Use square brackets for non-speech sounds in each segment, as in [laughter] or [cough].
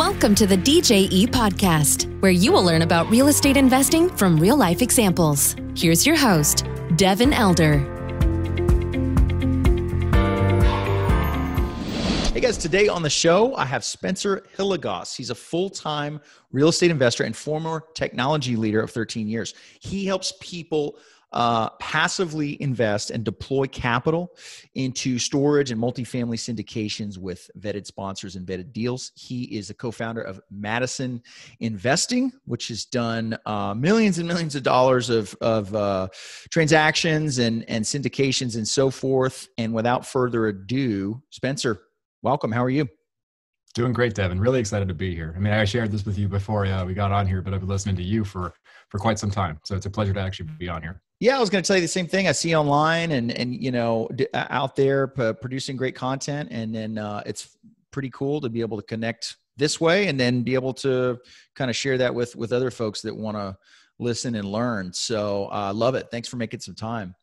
Welcome to the DJE podcast, where you will learn about real estate investing from real life examples. Here's your host, Devin Elder. Hey guys, today on the show, I have Spencer Hilligoss. He's a full time real estate investor and former technology leader of 13 years. He helps people uh, passively invest and deploy capital into storage and multifamily syndications with vetted sponsors and vetted deals. He is a co founder of Madison Investing, which has done uh, millions and millions of dollars of, of uh, transactions and, and syndications and so forth. And without further ado, Spencer, welcome. How are you? Doing great, Devin. Really excited to be here. I mean, I shared this with you before uh, we got on here, but I've been listening to you for for quite some time. So it's a pleasure to actually be on here. Yeah, I was going to tell you the same thing. I see online and and you know out there p- producing great content, and then uh, it's pretty cool to be able to connect this way, and then be able to kind of share that with with other folks that want to listen and learn. So I uh, love it. Thanks for making some time.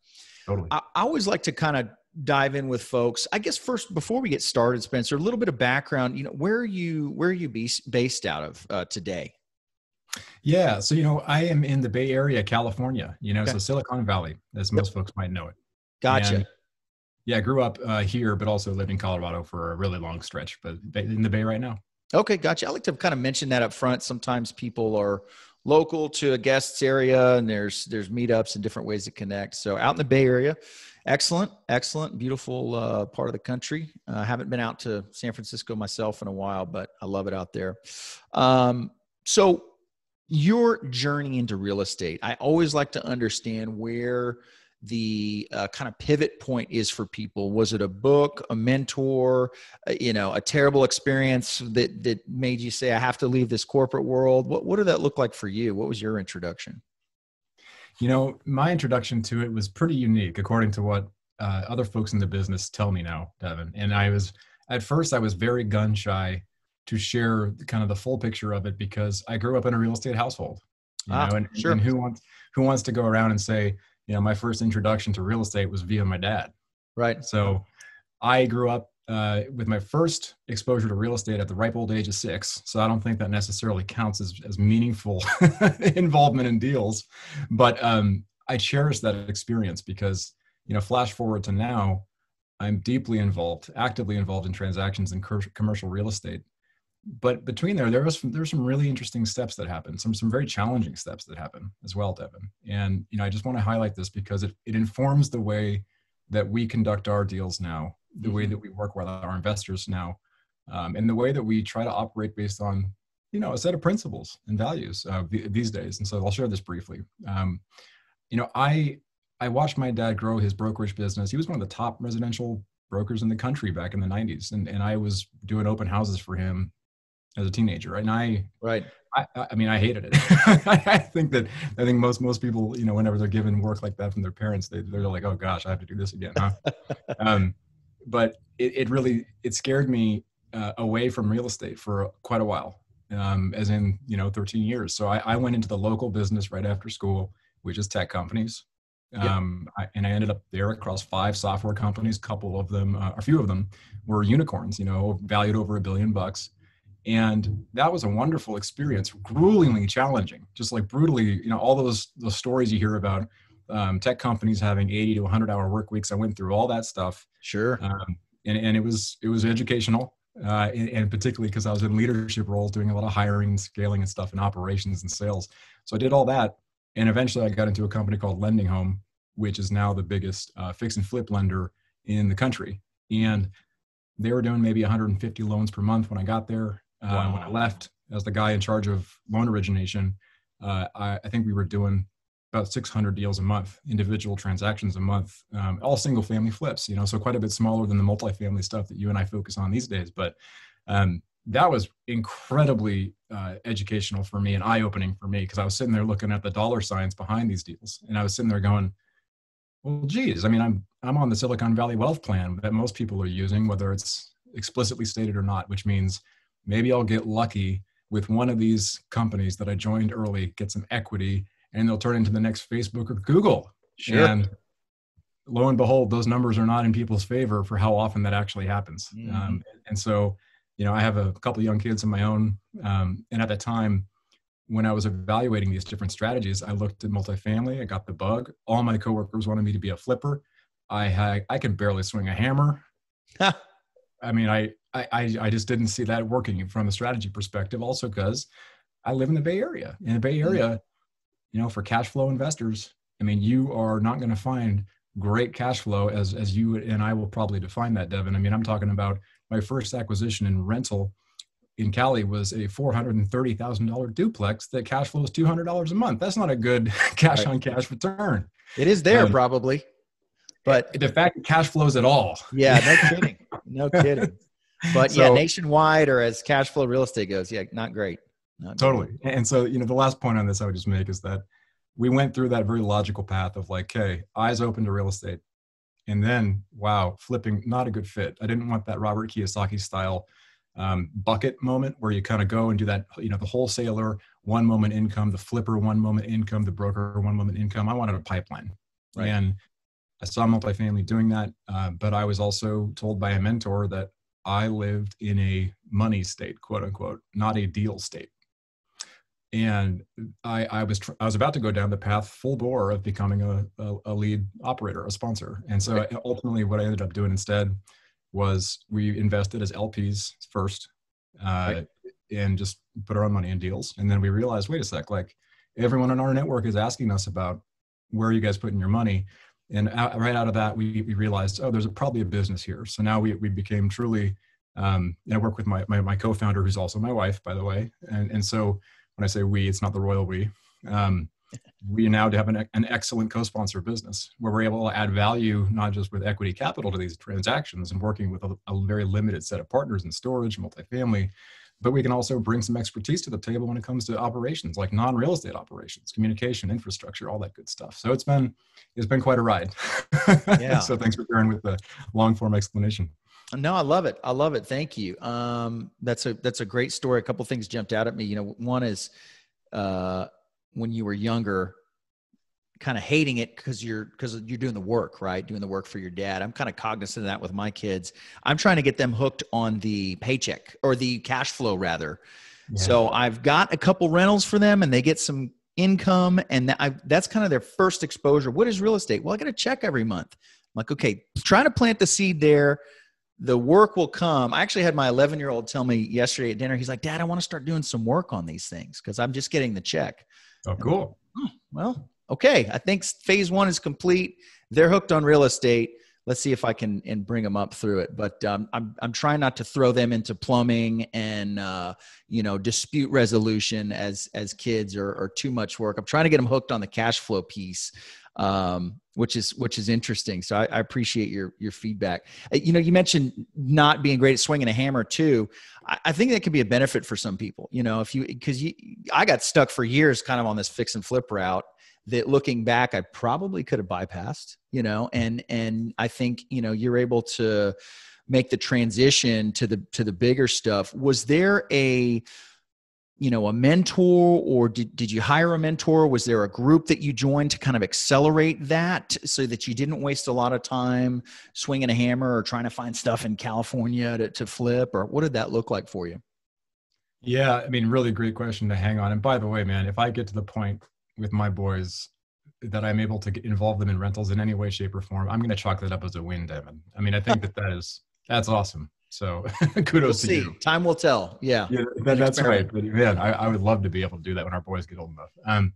Totally. I, I always like to kind of dive in with folks. I guess first before we get started, Spencer, a little bit of background. You know, where are you where are you based out of uh, today? Yeah, so you know, I am in the Bay Area, California. You know, okay. so Silicon Valley, as most yep. folks might know it. Gotcha. And, yeah, I grew up uh, here, but also lived in Colorado for a really long stretch, but in the Bay right now. Okay, gotcha. I like to kind of mention that up front. Sometimes people are local to a guest's area, and there's there's meetups and different ways to connect. So out in the Bay Area, excellent, excellent, beautiful uh, part of the country. I uh, haven't been out to San Francisco myself in a while, but I love it out there. Um, so your journey into real estate i always like to understand where the uh, kind of pivot point is for people. Was it a book a mentor uh, you know a terrible experience that that made you say i have to leave this corporate world what, what did that look like for you? What was your introduction? You know my introduction to it was pretty unique according to what uh, other folks in the business tell me now devin. And i was at first i was very gun shy to share kind of the full picture of it because I grew up in a real estate household. You ah, know, and, sure. and who wants who wants to go around and say, you know, my first introduction to real estate was via my dad. Right. So I grew up uh, with my first exposure to real estate at the ripe old age of six. So I don't think that necessarily counts as, as meaningful [laughs] involvement in deals. But um, I cherish that experience because, you know, flash forward to now, I'm deeply involved, actively involved in transactions in commercial real estate but between there, there was there's some really interesting steps that happen, some some very challenging steps that happen as well, Devin. And you know, I just want to highlight this because it, it informs the way that we conduct our deals now, the way mm-hmm. that we work with our investors now, um, and the way that we try to operate based on you know a set of principles and values uh, these days. And so I'll share this briefly. Um, you know, I I watched my dad grow his brokerage business. He was one of the top residential brokers in the country back in the 90s and, and i was doing open houses for him as a teenager, right? And I, right. I, I mean, I hated it. [laughs] I think that I think most most people, you know, whenever they're given work like that from their parents, they they're like, oh gosh, I have to do this again, huh? [laughs] um, but it, it really it scared me uh, away from real estate for quite a while, um, as in you know 13 years. So I, I went into the local business right after school, which is tech companies. Um, I, and I ended up there across five software companies. A couple of them, uh, a few of them, were unicorns. You know, valued over a billion bucks and that was a wonderful experience gruelingly challenging just like brutally you know all those those stories you hear about um, tech companies having 80 to 100 hour work weeks. I went through all that stuff. Sure. Um, and, and it was it was educational uh, and, and, particularly because i was in leadership roles doing a lot of hiring scaling and stuff in operations and sales. So i did all that and eventually i got into a company called LendingHome which is now the biggest uh, fix and flip lender in the country. And they were doing maybe 150 loans per month when i got there uh. When I left as the guy in charge of loan origination, uh, I, I, think we were doing about 600 deals a month, individual transactions a month, um, all single family flips. You know, so quite a bit smaller than the multifamily stuff that you and I focus on these days. But um, that was incredibly uh, educational for me and eye opening for me because I was sitting there looking at the dollar signs behind these deals, and I was sitting there going, "Well, geez, I mean, I'm I'm on the Silicon Valley wealth plan that most people are using, whether it's explicitly stated or not, which means maybe I'll get lucky with one of these companies that I joined early, get some equity, and they'll turn into the next Facebook or Google. Sure. And lo and behold, those numbers are not in people's favor for how often that actually happens. Mm-hmm. Um, and so you know, I have a couple young kids of my own. Um, and at the time, when I was evaluating these different strategies, I looked at multifamily. I got the bug. All my coworkers wanted me to be a flipper. I had, I can barely swing a hammer. [laughs] I mean, I, I, I just didn't see that working from a strategy perspective. Also, because I live in the Bay Area. In the Bay mm-hmm. Area, you know, for cash flow investors, I mean, you are not going to find great cash flow as as you and I will probably define that, Devin. I mean, I'm talking about my first acquisition in rental in Cali was a $430,000 duplex that cash flows $200 a month. That's not a good [laughs] cash on cash return. It is there um, probably, but the fact that cash flows at all. Yeah, no kidding. No [laughs] kidding. But so, yeah, nationwide or as cash flow real estate goes, yeah, not great. Not totally. Great. And so, you know, the last point on this I would just make is that we went through that very logical path of like, okay, eyes open to real estate. And then, wow, flipping, not a good fit. I didn't want that Robert Kiyosaki style um, bucket moment where you kind of go and do that, you know, the wholesaler, one moment income, the flipper, one moment income, the broker, one moment income. I wanted a pipeline. Right. And I saw multifamily doing that. Uh, but I was also told by a mentor that I lived in a money state, quote unquote, not a deal state. And I, I was tr- I was about to go down the path full bore of becoming a, a, a lead operator, a sponsor. And so right. ultimately, what I ended up doing instead was we invested as LPs first uh, right. and just put our own money in deals. And then we realized, wait a sec, like everyone in our network is asking us about where are you guys putting your money? And out, right out of that, we, we realized, oh, there's a, probably a business here. So now we, we became truly, um, and I work with my, my, my co-founder, who's also my wife, by the way. And, and so when I say we, it's not the royal we. Um, we now have an, an excellent co-sponsor business where we're able to add value not just with equity capital to these transactions and working with a, a very limited set of partners in storage multifamily but we can also bring some expertise to the table when it comes to operations like non-real estate operations communication infrastructure all that good stuff. So it's been it's been quite a ride. [laughs] Yeah. So thanks for bearing with the long form explanation. No i love it. I love it. Thank you. Um, that's a that's a great story. A couple things jumped out at me. You know one is uh, when you were younger kind of hating it because you're because you're doing the work right? Doing the work for your dad. I'm kind of cognizant of that with my kids. I'm trying to get them hooked on the paycheck or the cash flow rather. Yeah. so i've got a couple rentals for them and they get some income and that I, that's kind of their first exposure. What is real estate? Well i get a check every month. I'm like okay try to plant the seed there. The work will come. I actually had my 11 year old tell me yesterday at dinner he's like dad i want to start doing some work on these things because i'm just getting the check. Oh, cool. oh, well, okay. I think phase one is complete. They're hooked on real estate. Let's see if I can and bring them up through it. But um, I'm I'm trying not to throw them into plumbing and uh, you know dispute resolution as as kids or, or too much work. I'm trying to get them hooked on the cash flow piece um, which is which is interesting. So I, I, appreciate your your feedback. Uh, you know, you mentioned not being great at swinging a hammer too. I, I think that could be a benefit for some people. You know, if you because you I got stuck for years kind of on this fix and flip route that looking back I probably could have bypassed. You know, and and I think you know you're able to make the transition to the to the bigger stuff. Was there a you know a mentor or did, did you hire a mentor was there a group that you joined to kind of accelerate that so that you didn't waste a lot of time swinging a hammer or trying to find stuff in california to, to flip or what did that look like for you yeah i mean really great question to hang on and by the way man if i get to the point with my boys that i'm able to involve them in rentals in any way shape or form i'm going to chalk that up as a win devin i mean i think that that is that's awesome so [laughs] kudos we'll to see. you. Time will tell. Yeah. Yeah, that, that's right. But man, I, I, would love to be able to do that when our boys get old enough. Um,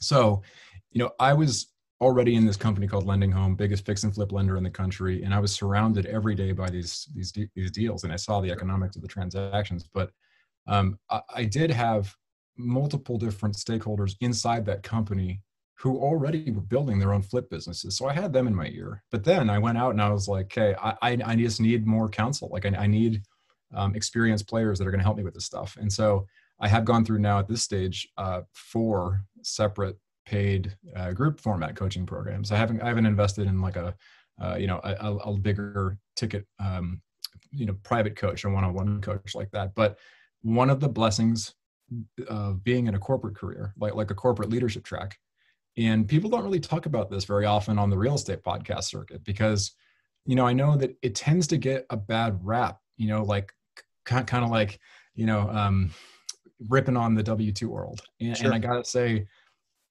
so, you know, I was already in this company called LendingHome, biggest fix and flip lender in the country, and I was surrounded every day by these these these deals, and I saw the economics of the transactions. But um, I, I did have multiple different stakeholders inside that company who already were building their own flip businesses. So I had them in my ear. But then I went out and I was like, okay, I, I, I just need more counsel. Like I, I need um, experienced players that are going to help me with this stuff. And so I have gone through now at this stage uh, four separate paid uh, group format coaching programs. I haven't I haven't invested in like a uh, you know a, a bigger ticket um, you know private coach or one-on-one coach like that. But one of the blessings of being in a corporate career, like like a corporate leadership track, and people don't really talk about this very often on the real estate podcast circuit because, you know, I know that it tends to get a bad rap, you know, like kind kind of like you know um, ripping on the W two world, and, sure. and I gotta say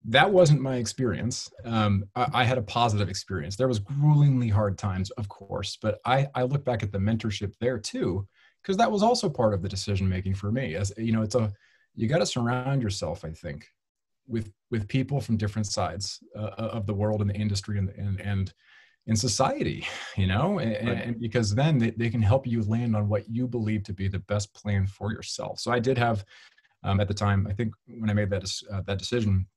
that wasn't my experience. Um, I, I, had a positive experience. There was gruelingly hard times, of course, but I, I look back at the mentorship there too, because that was also part of the decision making for me. As you know, it's a you got to surround yourself, I think, with with people from different sides uh, of the world and the industry and and and in society, [laughs] you know, and, right. and because then they, they can help you land on what you believe to be the best plan for yourself. So I did have um, at the time, I think when I made that uh, that decision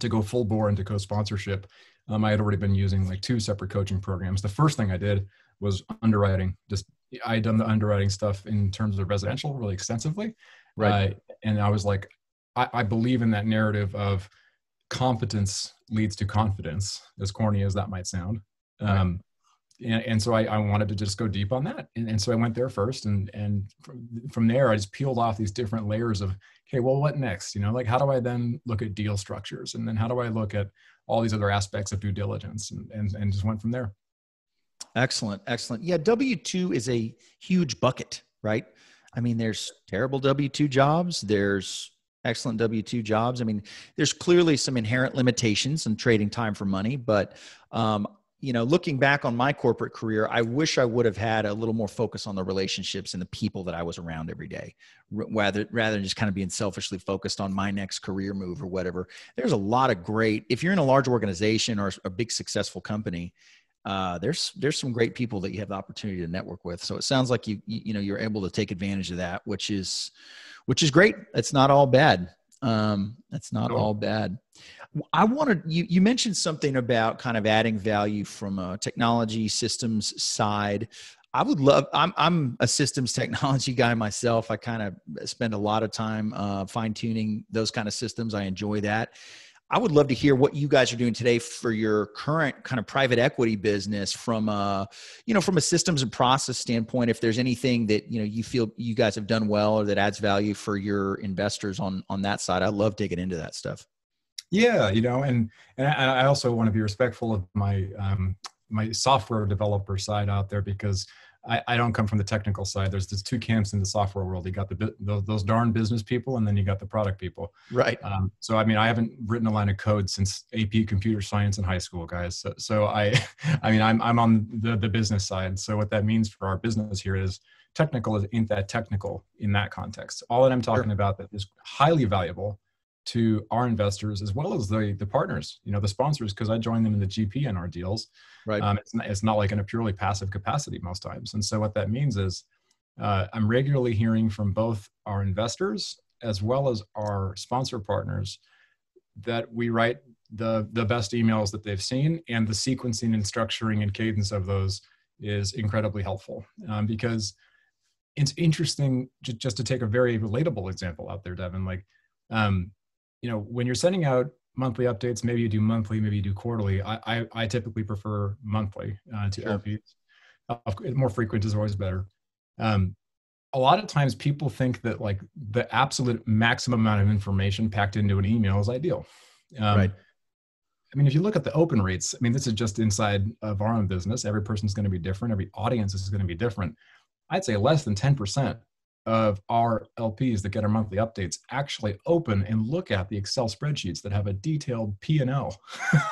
to go full bore into co-sponsorship, um, I had already been using like two separate coaching programs. The first thing I did was underwriting. Just I had done the underwriting stuff in terms of residential really extensively, right? Uh, and I was like, I, I believe in that narrative of competence leads to confidence, as corny as that might sound. Um, and, and, so I, I, wanted to just go deep on that. And, and so I went there first and, and from, from, there, I just peeled off these different layers of, okay, well, what next? You know, like how do I then look at deal structures? And then how do I look at all these other aspects of due diligence and, and, and just went from there. Excellent. Excellent. Yeah. W2 is a huge bucket, right? I mean, there's terrible W 2 jobs, there's excellent W 2 jobs. I mean, there's clearly some inherent limitations in trading time for money, but um, you know, looking back on my corporate career, I wish I would have had a little more focus on the relationships and the people that I was around every day, rather rather than just kind of being selfishly focused on my next career move or whatever. There's a lot of great. If you're in a large organization or a big successful company, uh, there's there's some great people that you have the opportunity to network with. So it sounds like you you, know you're able to take advantage of that, which is which is great. It's not all bad. Um, that's not all bad. I wanted you you mentioned something about kind of adding value from a technology systems side. I would love. I'm I'm a systems [laughs] technology guy myself. I kind of spend a lot of time uh, fine tuning those kind of systems. I enjoy that. I would love to hear what you guys are doing today for your current kind of private equity business from a, you know, from a systems and process standpoint. If there's anything that you know you feel you guys have done well or that adds value for your investors on on that side, I love digging into that stuff. Yeah, you know, and and I also want to be respectful of my um, my software developer side out there because I, I, don't come from the technical side. There's there's two camps in the software world. You got the those, those darn business people, and then you got the product people. Right. Um, so I mean, I haven't written a line of code since AP Computer Science in high school, guys. So, so I, [laughs] I mean, I'm I'm on the the business side. So what that means for our business here is technical is ain't that technical in that context. All that I'm talking sure. about that is highly valuable to our investors as well as the the partners, you know, the sponsors, because I join them in the GP in our deals. Right. Um, it's, not, it's not like in a purely passive capacity most times. And so what that means is uh, I'm regularly hearing from both our investors as well as our sponsor partners that we write the the best emails that they've seen and the sequencing and structuring and cadence of those is incredibly helpful um, because it's interesting just to take a very relatable example out there devin like um, you know when you're sending out monthly updates maybe you do monthly maybe you do quarterly i i, I typically prefer monthly uh, to sure. lps uh, more frequent is always better um, a lot of times people think that like the absolute maximum amount of information packed into an email is ideal um, right I mean, if you look at the open rates, I mean, this is just inside of our own business. Every person's going to be different. Every audience is going to be different. I'd say less than 10% of our LPs that get our monthly updates actually open and look at the Excel spreadsheets that have a detailed P&L.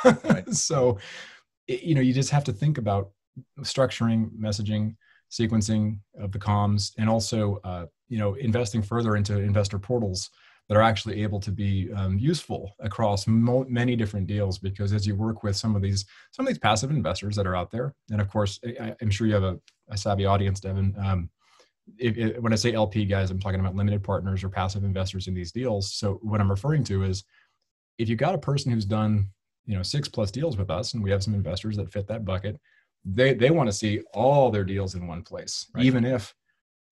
right. [laughs] so, you know, you just have to think about structuring, messaging, sequencing of the comms, and also, uh, you know, investing further into investor portals that are actually able to be um, useful across mo- many different deals. Because as you work with some of these some of these passive investors that are out there, and of course, I, am sure you have a, a savvy audience, Devin. Um, if, if, when I say LP guys, I'm talking about limited partners or passive investors in these deals. So what I'm referring to is if you've got a person who's done, you know, six plus deals with us, and we have some investors that fit that bucket, they they want to see all their deals in one place, right. even if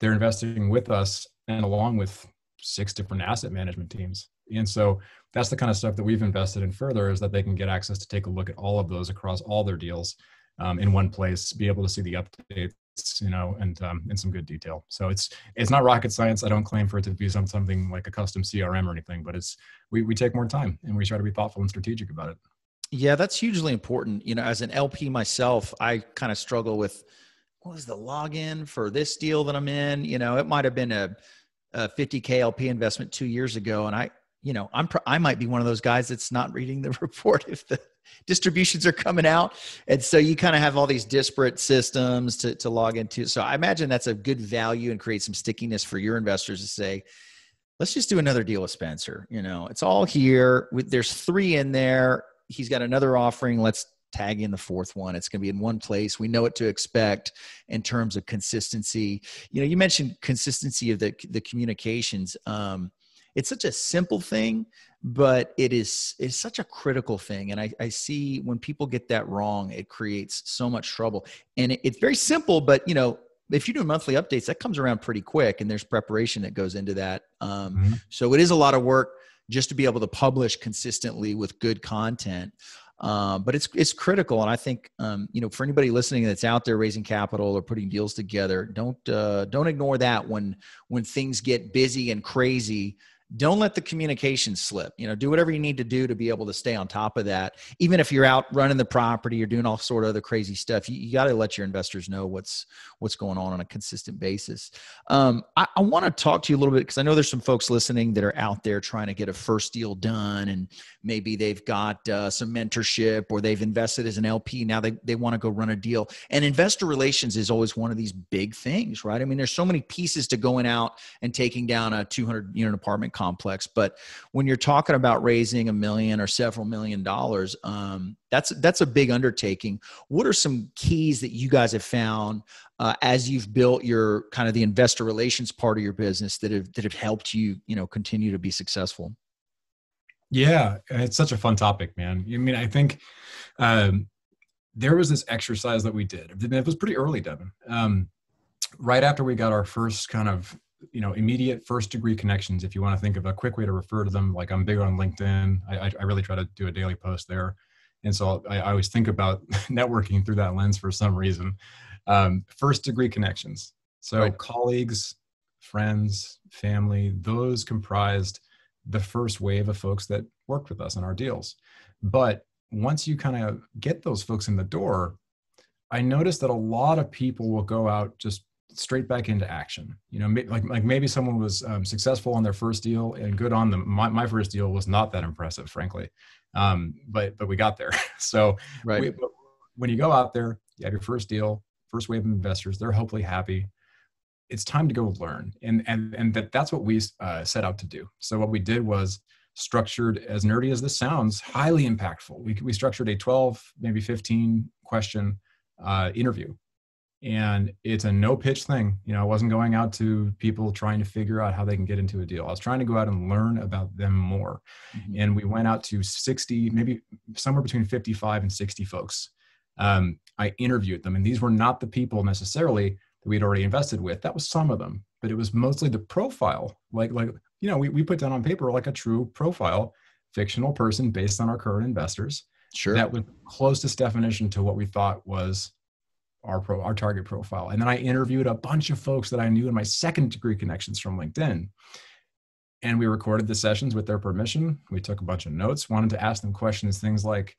they're investing with us and along with six different asset management teams. And so that's the kind of stuff that we've invested in further is that they can get access to take a look at all of those across all their deals um, in one place, be able to see the updates you know, and um, in some good detail. So it's it's not rocket science. I don't claim for it to be some, something like a custom CRM or anything, but it's we we take more time and we try to be thoughtful and strategic about it. Yeah, that's hugely important. You know, as an LP myself, I kind of struggle with what was the login for this deal that I'm in? You know, it might have been a, a 50k LP investment two years ago, and I, you know, I'm I might be one of those guys that's not reading the [laughs] report if the distributions are coming out, and so you kind of have all these disparate systems to to log into. So I imagine that's a good value and create some stickiness for your investors to say, let's just do another deal with Spencer. You know, it's all here. There's three in there. He's got another offering. Let's tag in the fourth one. It's going to be in one place. We know what to expect in terms of consistency. You know, you mentioned consistency of the the communications. Um, it's such a simple thing, but it is it's such a critical thing. And I, I see when people get that wrong, it creates so much trouble. And it, it's very simple, but you know, if you do monthly updates, that comes around pretty quick, and there's preparation that goes into that. Um, mm-hmm. So it is a lot of work just to be able to publish consistently with good content. Um, but it's it's critical, and I think um, you know for anybody listening that's out there raising capital or putting deals together, don't uh, don't ignore that when when things get busy and crazy don't let the communication slip. You know do whatever you need to do to be able to stay on top of that. Even if you're out running the property or doing all sort of other crazy stuff you, you got to let your investors know what's what's going on on a consistent basis. Um, i, I want to talk to you a little bit because i know there's some folks listening that are out there trying to get a first deal done and maybe they've got uh, some mentorship or they've invested as an lp now they, they want to go run a deal. And investor relations is always one of these big things right? I mean there's so many pieces to going out and taking down a 200 unit apartment complex. But when you're talking about raising a million or several million dollars, um, that's that's a big undertaking. What are some keys that you guys have found uh, as you've built your kind of the investor relations part of your business that have that have helped you, you know, continue to be successful? Yeah, it's such a fun topic, man. I mean, I think um, there was this exercise that we did. It was pretty early, Devin. Um, right after we got our first kind of you know immediate first degree connections if you want to think of a quick way to refer to them like i'm big on linkedin. I, I really try to do a daily post there. And so i, I always think about [laughs] networking through that lens for some reason. Um, first degree connections. So right. colleagues friends family those comprised the first wave of folks that worked with us on our deals. But once you kind of get those folks in the door i noticed that a lot of people will go out just straight back into action. You know, like like maybe someone was um, successful on their first deal and good on them. My, my first deal was not that impressive, frankly, um, but but we got there. [laughs] so right. We, when you go out there, you have your first deal, first wave of investors. They're hopefully happy. It's time to go learn, and and and that that's what we uh, set out to do. So what we did was structured as nerdy as this sounds highly impactful we, we structured a 12 maybe 15 question uh, interview and it's a no pitch thing. You know i wasn't going out to people trying to figure out how they can get into a deal. I was trying to go out and learn about them more. Mm-hmm. and we went out to 60 maybe somewhere between 55 and 60 folks. Um, i interviewed them and these were not the people necessarily that we'd already invested with. That was some of them but it was mostly the profile. Like like you know we, we put down on paper like a true profile fictional person based on our current investors sure. that was closest definition to what we thought was our pro our target profile. And then i interviewed a bunch of folks that i knew in my second degree connections from linkedin. And we recorded the sessions with their permission. We took a bunch of notes wanted to ask them questions things like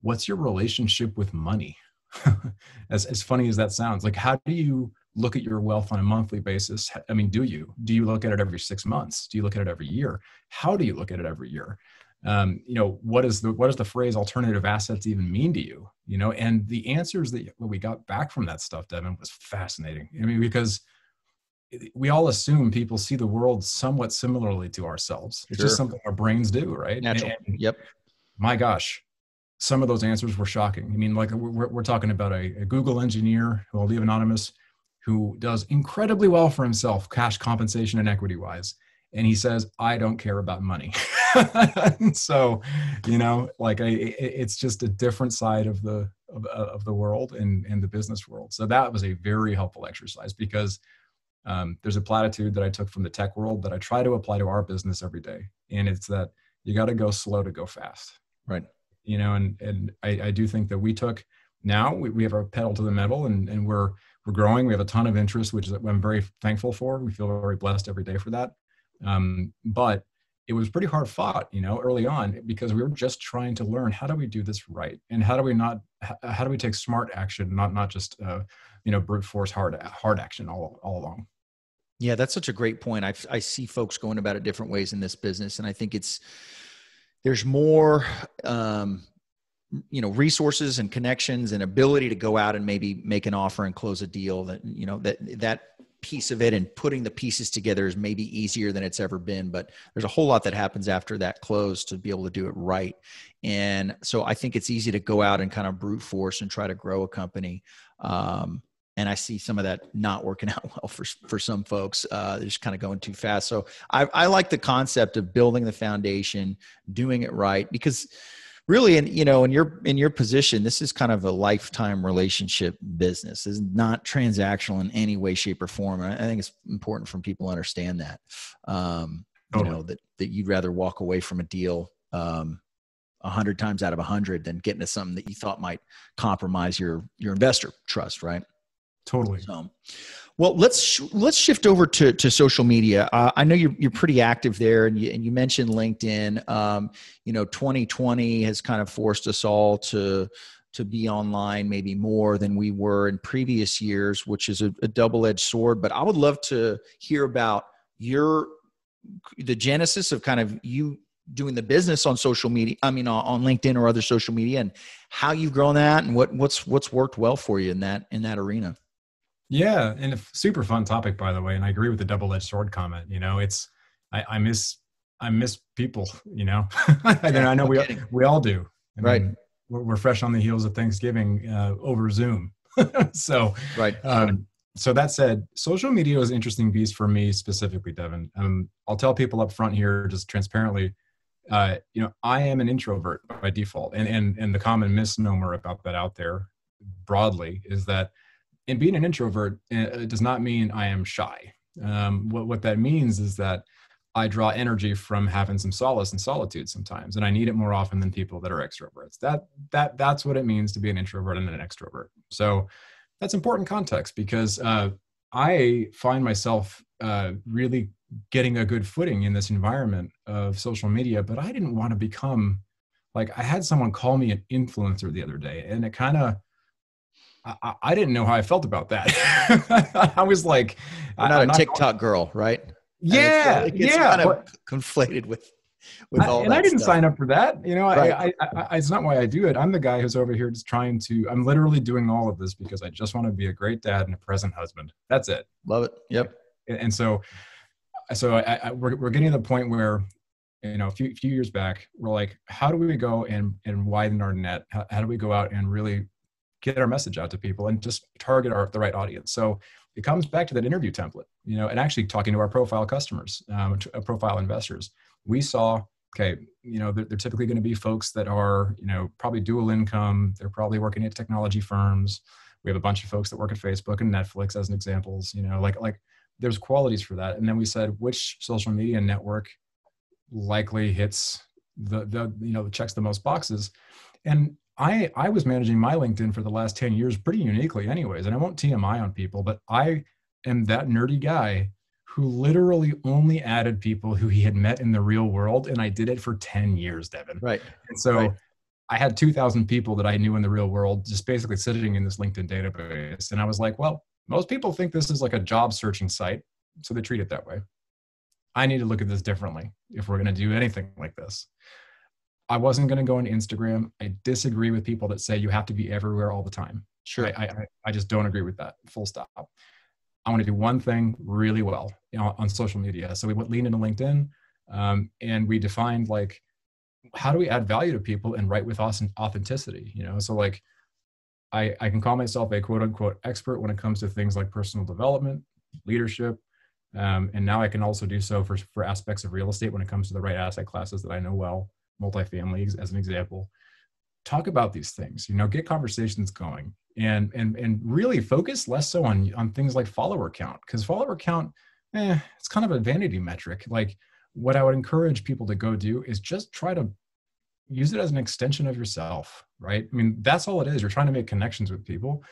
what's your relationship with money? [laughs] As, as funny as that sounds like how do you look at your wealth on a monthly basis? I mean do you? Do you look at it every six months? Do you look at it every year? How do you look at it every year um, you know what is the what does the phrase alternative assets even mean to you? You know and the answers that we got back from that stuff devin was fascinating. I mean because we all assume people see the world somewhat similarly to ourselves. It's sure. just something our brains do right? Natural. And, yep. my gosh some of those answers were shocking. I mean like we're, we're talking about a, a google engineer who i'll leave anonymous who does incredibly well for himself cash compensation and equity wise and he says i don't care about money [laughs] [laughs] so you know like I, it's just a different side of the of, of, the world and and the business world. So that was a very helpful exercise because um, there's a platitude that i took from the tech world that i try to apply to our business every day. And it's that you got to go slow to go fast. Right. You know and and i, I do think that we took now we, we have our pedal to the metal and and we're we're growing. We have a ton of interest which i'm very thankful for. We feel very blessed every day for that. Um, but it was pretty hard fought, you know, early on because we were just trying to learn how do we do this right, and how do we not, how do we take smart action, not not just, uh, you know, brute force hard hard action all all along. Yeah, that's such a great point. I I see folks going about it different ways in this business, and I think it's there's more. Um, you know resources and connections and ability to go out and maybe make an offer and close a deal that you know that that piece of it and putting the pieces together is maybe easier than it's ever been but there's a whole lot that happens after that close to be able to do it right and so i think it's easy to go out and kind of brute force and try to grow a company um, and I see some of that not working [laughs] out well for for some folks. Uh, they're just kind of going too fast. So I, I like the concept of building the foundation, doing it right, because really in you know in your in your position this is kind of a lifetime relationship business. Is not transactional in any way shape or form i think it's important for people to understand that um totally. you know that that you'd rather walk away from a deal um a hundred times out of a hundred than getting to something that you thought might compromise your your investor trust right? Totally. So well, let's sh- let's shift over to to social media. Uh, I know you're you're pretty active there, and you and you mentioned LinkedIn. Um, you know, 2020 has kind of forced us all to to be online maybe more than we were in previous years, which is a, a double edged sword. But I would love to hear about your the genesis of kind of you doing the business on social media i mean on linkedin or other social media and how you've grown that and what what's what's worked well for you in that in that arena yeah, and a super fun topic, by the way. And I agree with the double-edged sword comment. You know, it's I, I miss I miss people. You know, [laughs] and I know we we all do. I right. Mean, we're, we're, fresh on the heels of Thanksgiving uh, over Zoom. [laughs] so right. Um, so that said, social media is an interesting beast for me specifically, Devin. Um, I'll tell people up front here, just transparently. Uh, you know, I am an introvert by default, and and and the common misnomer about that out there broadly is that and being an introvert uh, does not mean I am shy. Um, what, what that means is that I draw energy from having some solace and solitude sometimes, and I need it more often than people that are extroverts. That that that's what it means to be an introvert and an extrovert. So that's important context because uh, I find myself uh, really getting a good footing in this environment of social media, but I didn't want to become like I had someone call me an influencer the other day, and it kind of I, I, didn't know how I felt about that. [laughs] I was like, You're not I'm a not TikTok going... girl, right? Uh, yeah, it's, it's yeah. Kind of conflated with with all I, and I didn't stuff. sign up for that. You know, right. I, I, it's not why I do it. I'm the guy who's over here just trying to. I'm literally doing all of this because I just want to be a great dad and a present husband. That's it. Love it. Yep. And, and so, so I, we're we're getting to the point where you know a few few years back we're like how do we go and and widen our net how, how do we go out and really get our message out to people and just target our the right audience. So it comes back to that interview template, you know, and actually talking to our profile customers, um, uh, profile investors. We saw, okay, you know, they're, they're typically going to be folks that are, you know, probably dual income. They're probably working at technology firms. We have a bunch of folks that work at Facebook and Netflix as an examples. You know, like like there's qualities for that. And then we said which social media network likely hits the the you know checks the most boxes and I I was managing my LinkedIn for the last 10 years pretty uniquely anyways and I won't TMI on people but I am that nerdy guy who literally only added people who he had met in the real world and I did it for 10 years Devin. Right. And so right. I had 2000 people that I knew in the real world just basically sitting in this LinkedIn database and I was like well most people think this is like a job searching site so they treat it that way. I need to look at this differently if we're going to do anything like this I wasn't going to go on Instagram. I disagree with people that say you have to be everywhere all the time. Sure. I, I, I just don't agree with that. Full stop. I want to do one thing really well you know, on social media. So we went lean into LinkedIn um, and we defined like, how do we add value to people and write with authenticity? You know, so like I, I can call myself a quote unquote expert when it comes to things like personal development, leadership, um, and now I can also do so for, for aspects of real estate when it comes to the right asset classes that I know well multifamily as an example talk about these things you know get conversations going and and and really focus less so on on things like follower count because follower count eh, it's kind of a vanity metric like what i would encourage people to go do is just try to use it as an extension of yourself right i mean that's all it is you're trying to make connections with people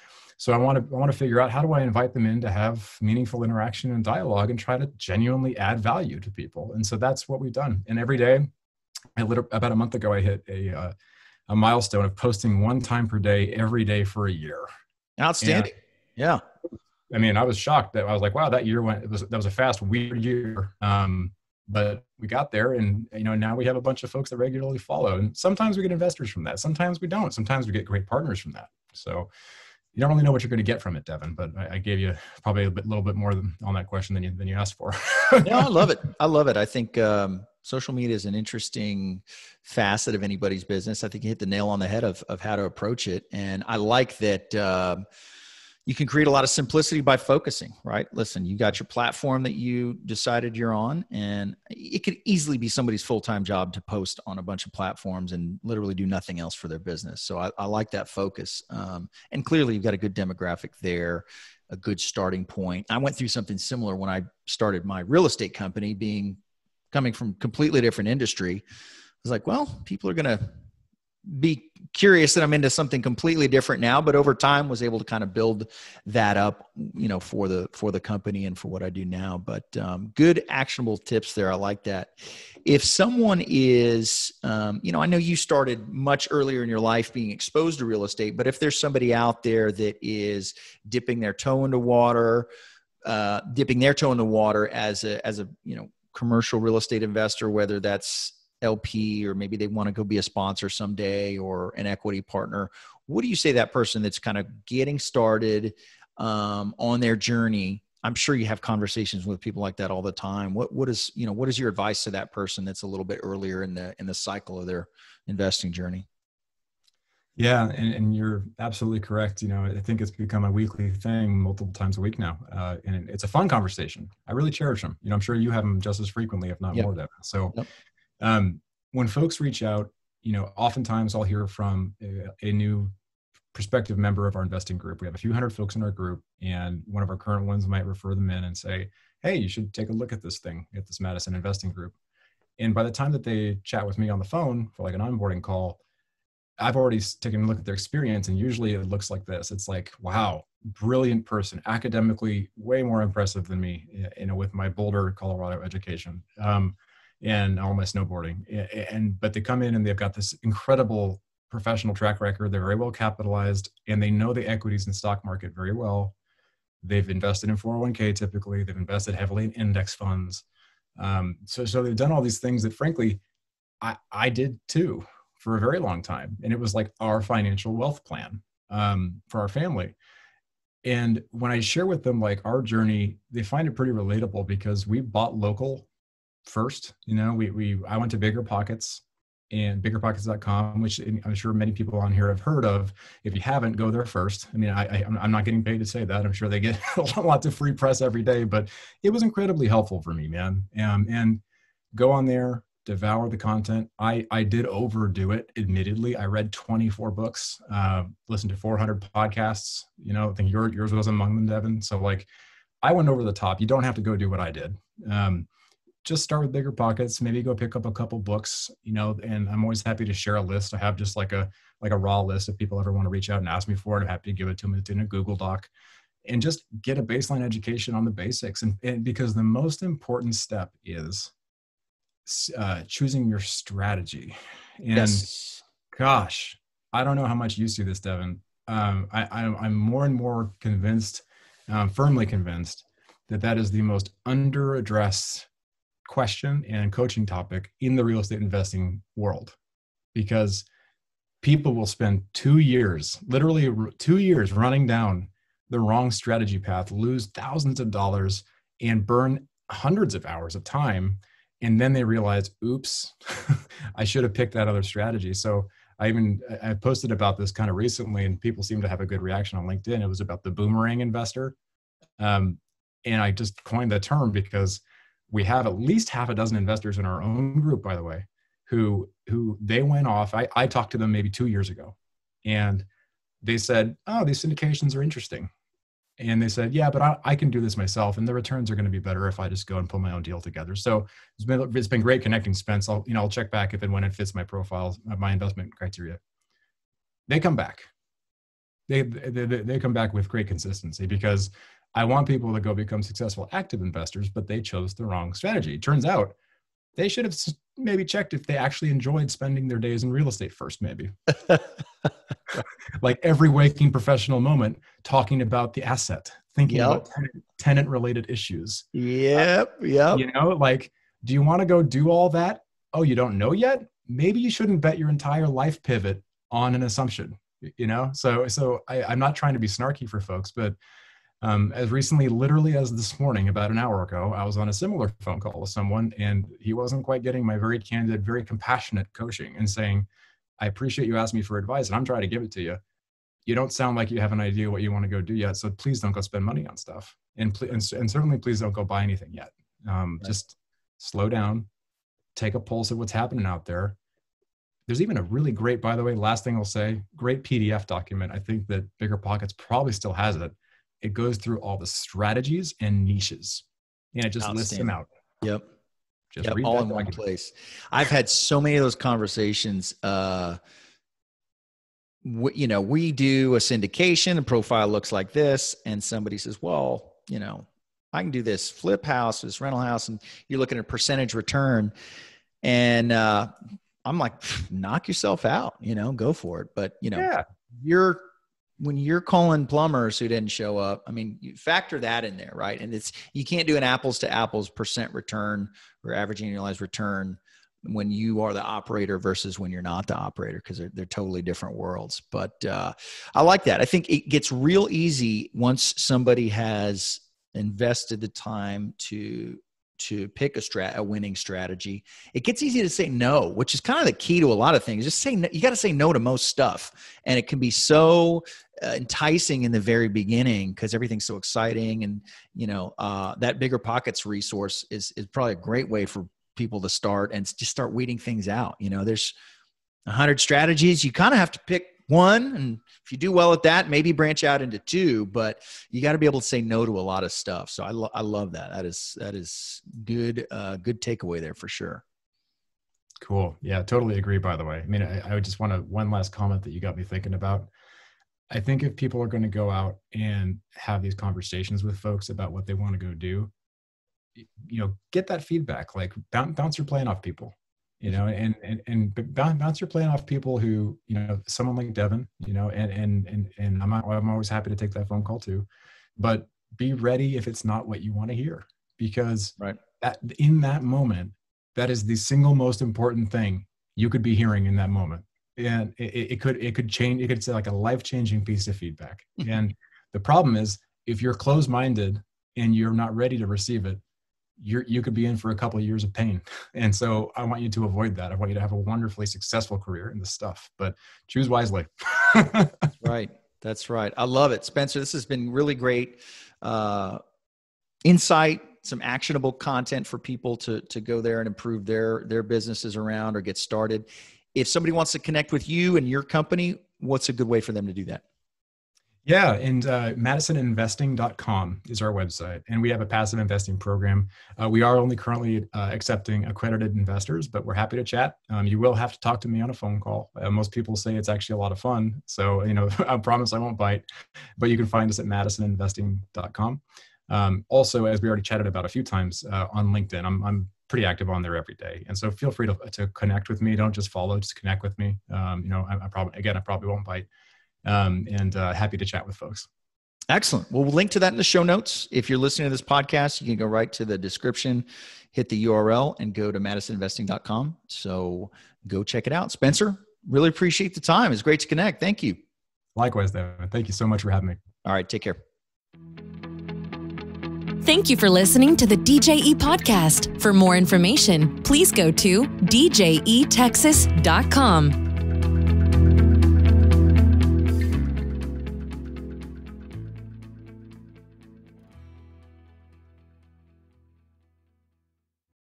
So I want to I want to figure out how do I invite them in to have meaningful interaction and dialogue and try to genuinely add value to people. And so that's what we've done. And every day, I lit about a month ago, I hit a uh, a milestone of posting one time per day every day for a year. Outstanding. And, yeah. I mean, I was shocked that I was like, wow, that year went, it was, that was a fast, weird year. Um, but we got there and, you know, now we have a bunch of folks that regularly follow. And sometimes we get investors from that. Sometimes we don't. Sometimes we get great partners from that. So you don't really know what you're going to get from it, Devin. But I, I gave you probably a bit, little bit more than, on that question than you than you asked for. no, I love [laughs] it. I love it. I think um, social media is an interesting facet of anybody's business. I think you hit the nail on the head of of how to approach it, and I like that. Uh, you can create a lot of simplicity by focusing, right? Listen, you got your platform that you decided you're on, and it could easily be somebody's full time job to post on a bunch of platforms and literally do nothing else for their business. So I, I like that focus. Um, and clearly, you've got a good demographic there, a good starting point. I went through something similar when I started my real estate company, being coming from completely different industry. I was like, well, people are going to be curious that I'm into something completely different now, but over time was able to kind of build that up, you know, for the for the company and for what I do now. But um, good actionable tips there. I like that. If someone is, um, you know, I know you started much earlier in your life being exposed to real estate, but if there's somebody out there that is dipping their toe into water, uh, dipping their toe in the water as a as a you know commercial real estate investor, whether that's LP or maybe they want to go be a sponsor someday or an equity partner. What do you say that person that's kind of getting started um, on their journey? I'm sure you have conversations with people like that all the time. What what is you know what is your advice to that person that's a little bit earlier in the in the cycle of their investing journey? Yeah, and, and you're absolutely correct. You know, I think it's become a weekly thing multiple times a week now, uh, and it's a fun conversation. I really cherish them. You know, I'm sure you have them just as frequently, if not yep. more. Devin. So, yep. Um, when folks reach out, you know, oftentimes I'll hear from a, a, new prospective member of our investing group. We have a few hundred folks in our group, and one of our current ones might refer them in and say, "Hey, you should take a look at this thing at this Madison investing group." And by the time that they chat with me on the phone for like an onboarding call, I've already taken a look at their experience, and usually it looks like this. It's like, wow, brilliant person, academically way more impressive than me, you know, with my Boulder, Colorado education. Um, and all my snowboarding. And but they come in and they've got this incredible professional track record. They're very well capitalized and they know the equities and stock market very well. They've invested in 401k typically. They've invested heavily in index funds. Um, so so they've done all these things that frankly I, I did too for a very long time. And it was like our financial wealth plan um, for our family. And when I share with them like our journey, they find it pretty relatable because we bought local first. You know, we we I went to BiggerPockets and biggerpockets.com, which I'm sure many people on here have heard of. If you haven't, go there first. I mean, I, I am not getting paid to say that. I'm sure they get [laughs] a lot of free press every day, but it was incredibly helpful for me, man. Um, and go on there, devour the content. I I did overdo it. Admittedly, I read 24 books, uh, listened to 400 podcasts. You know, I think your, yours was among them, Devin. So like, I went over the top. You don't have to go do what I did. Um, just start with BiggerPockets maybe go pick up a couple books you know and i'm always happy to share a list i have just like a like a raw list if people ever want to reach out and ask me for it i'm happy to give it to them it's in a google doc and just get a baseline education on the basics and, and because the most important step is uh, choosing your strategy and yes. gosh i don't know how much you see this devin um, I, I, am more and more convinced um, firmly convinced that that is the most under addressed question and coaching topic in the real estate investing world because people will spend two years, literally two years, running down the wrong strategy path, lose thousands of dollars, and burn hundreds of hours of time. And then they realize, oops, [laughs] I should have picked that other strategy. So I even I posted about this kind of recently, and people seem to have a good reaction on LinkedIn. It was about the boomerang investor, um, and I just coined the term because we have at least half a dozen investors in our own group, by the way, who who they went off. I, I talked to them maybe two years ago, and they said, "Oh, these syndications are interesting," and they said, "Yeah, but I, I can do this myself, and the returns are going to be better if I just go and put my own deal together." So it's been it's been great connecting, Spence. I'll you know I'll check back if and when it fits my profile, uh, my investment criteria. They come back. they, they they come back with great consistency because I want people to go become successful active investors, but they chose the wrong strategy. It turns out they should have maybe checked if they actually enjoyed spending their days in real estate first, maybe. [laughs] like every waking professional moment, talking about the asset, thinking yep. about tenant related issues. Yep. Yep. You know, like, do you want to go do all that? Oh, you don't know yet? Maybe you shouldn't bet your entire life pivot on an assumption, you know? So, so I, I'm not trying to be snarky for folks, but um, as recently, literally as this morning, about an hour ago, I was on a similar phone call with someone, and he wasn't quite getting my very candid, very compassionate coaching and saying, I appreciate you asking me for advice, and I'm trying to give it to you. You don't sound like you have an idea what you want to go do yet, so please don't go spend money on stuff, and pl- and, and, certainly please don't go buy anything yet. Um, right. Just slow down, take a pulse of what's happening out there. There's even a really great, by the way, last thing I'll say, great PDF document. I think that BiggerPockets probably still has it it goes through all the strategies and niches and it just lists them out. Yep. Just yep, all in one place. I've had so many of those conversations. Uh, you know, we do a syndication, the profile looks like this, and somebody says, well, you know, I can do this flip house, this rental house, and you're looking at percentage return. And uh, I'm like, knock yourself out, you know, go for it. But, you know, yeah. you're when you're calling plumbers who didn't show up, I mean, you factor that in there, right? And it's you can't do an apples to apples percent return or average annualized return when you are the operator versus when you're not the operator because they're, they're totally different worlds. But uh, I like that. I think it gets real easy once somebody has invested the time to to pick a strat a winning strategy it gets easy to say no which is kind of the key to a lot of things. Just say no, you got to say no to most stuff and it can be so uh, enticing in the very beginning because everything's so exciting and you know uh, that BiggerPockets resource is is probably a great way for people to start and just start weeding things out you know? There's 100 strategies. You kind of have to pick one and if you do well at that maybe branch out into two but you got to be able to say no to a lot of stuff. So i, lo- I love that. That is that is good uh, good takeaway there for sure. Cool. Yeah totally agree by the way. I mean i, I just want to one last comment that you got me thinking about. I think if people are going to go out and have these conversations with folks about what they want to go do you know get that feedback like bounce your plan off people you know, and and and bounce your plane off people who, you know, someone like Devin, you know, and and and and I'm I'm always happy to take that phone call too, but be ready if it's not what you want to hear, because right that in that moment, that is the single most important thing you could be hearing in that moment, and it, it could it could change. It could say like a life changing piece of feedback, [laughs] and the problem is if you're closed minded and you're not ready to receive it you're, you could be in for a couple of years of pain. And so I want you to avoid that. I want you to have a wonderfully successful career in this stuff, but choose wisely. right. That's right. I love it. Spencer, this has been really great uh, insight, some actionable content for people to, to go there and improve their, their businesses around or get started. If somebody wants to connect with you and your company, what's a good way for them to do that? Yeah, and uh, madisoninvesting.com is our website, and we have a passive investing program. Uh, we are only currently uh, accepting accredited investors, but we're happy to chat. Um, you will have to talk to me on a phone call. Uh, most people say it's actually a lot of fun, so you know [laughs] I promise I won't bite. But you can find us at madisoninvesting.com. Um, also, as we already chatted about a few times uh, on LinkedIn, I'm, I'm pretty active on there every day, and so feel free to, to connect with me. Don't just follow, just connect with me. Um, you know, I, I probably again I probably won't bite um, and uh, happy to chat with folks. Excellent. Well, we'll link to that in the show notes. If you're listening to this podcast, you can go right to the description, hit the URL, and go to madisoninvesting.com. So go check it out. Spencer, really appreciate the time. It's great to connect. Thank you. Likewise, Devin. Thank you so much for having me. All right. Take care. Thank you for listening to the DJE podcast. For more information, please go to djetexas.com.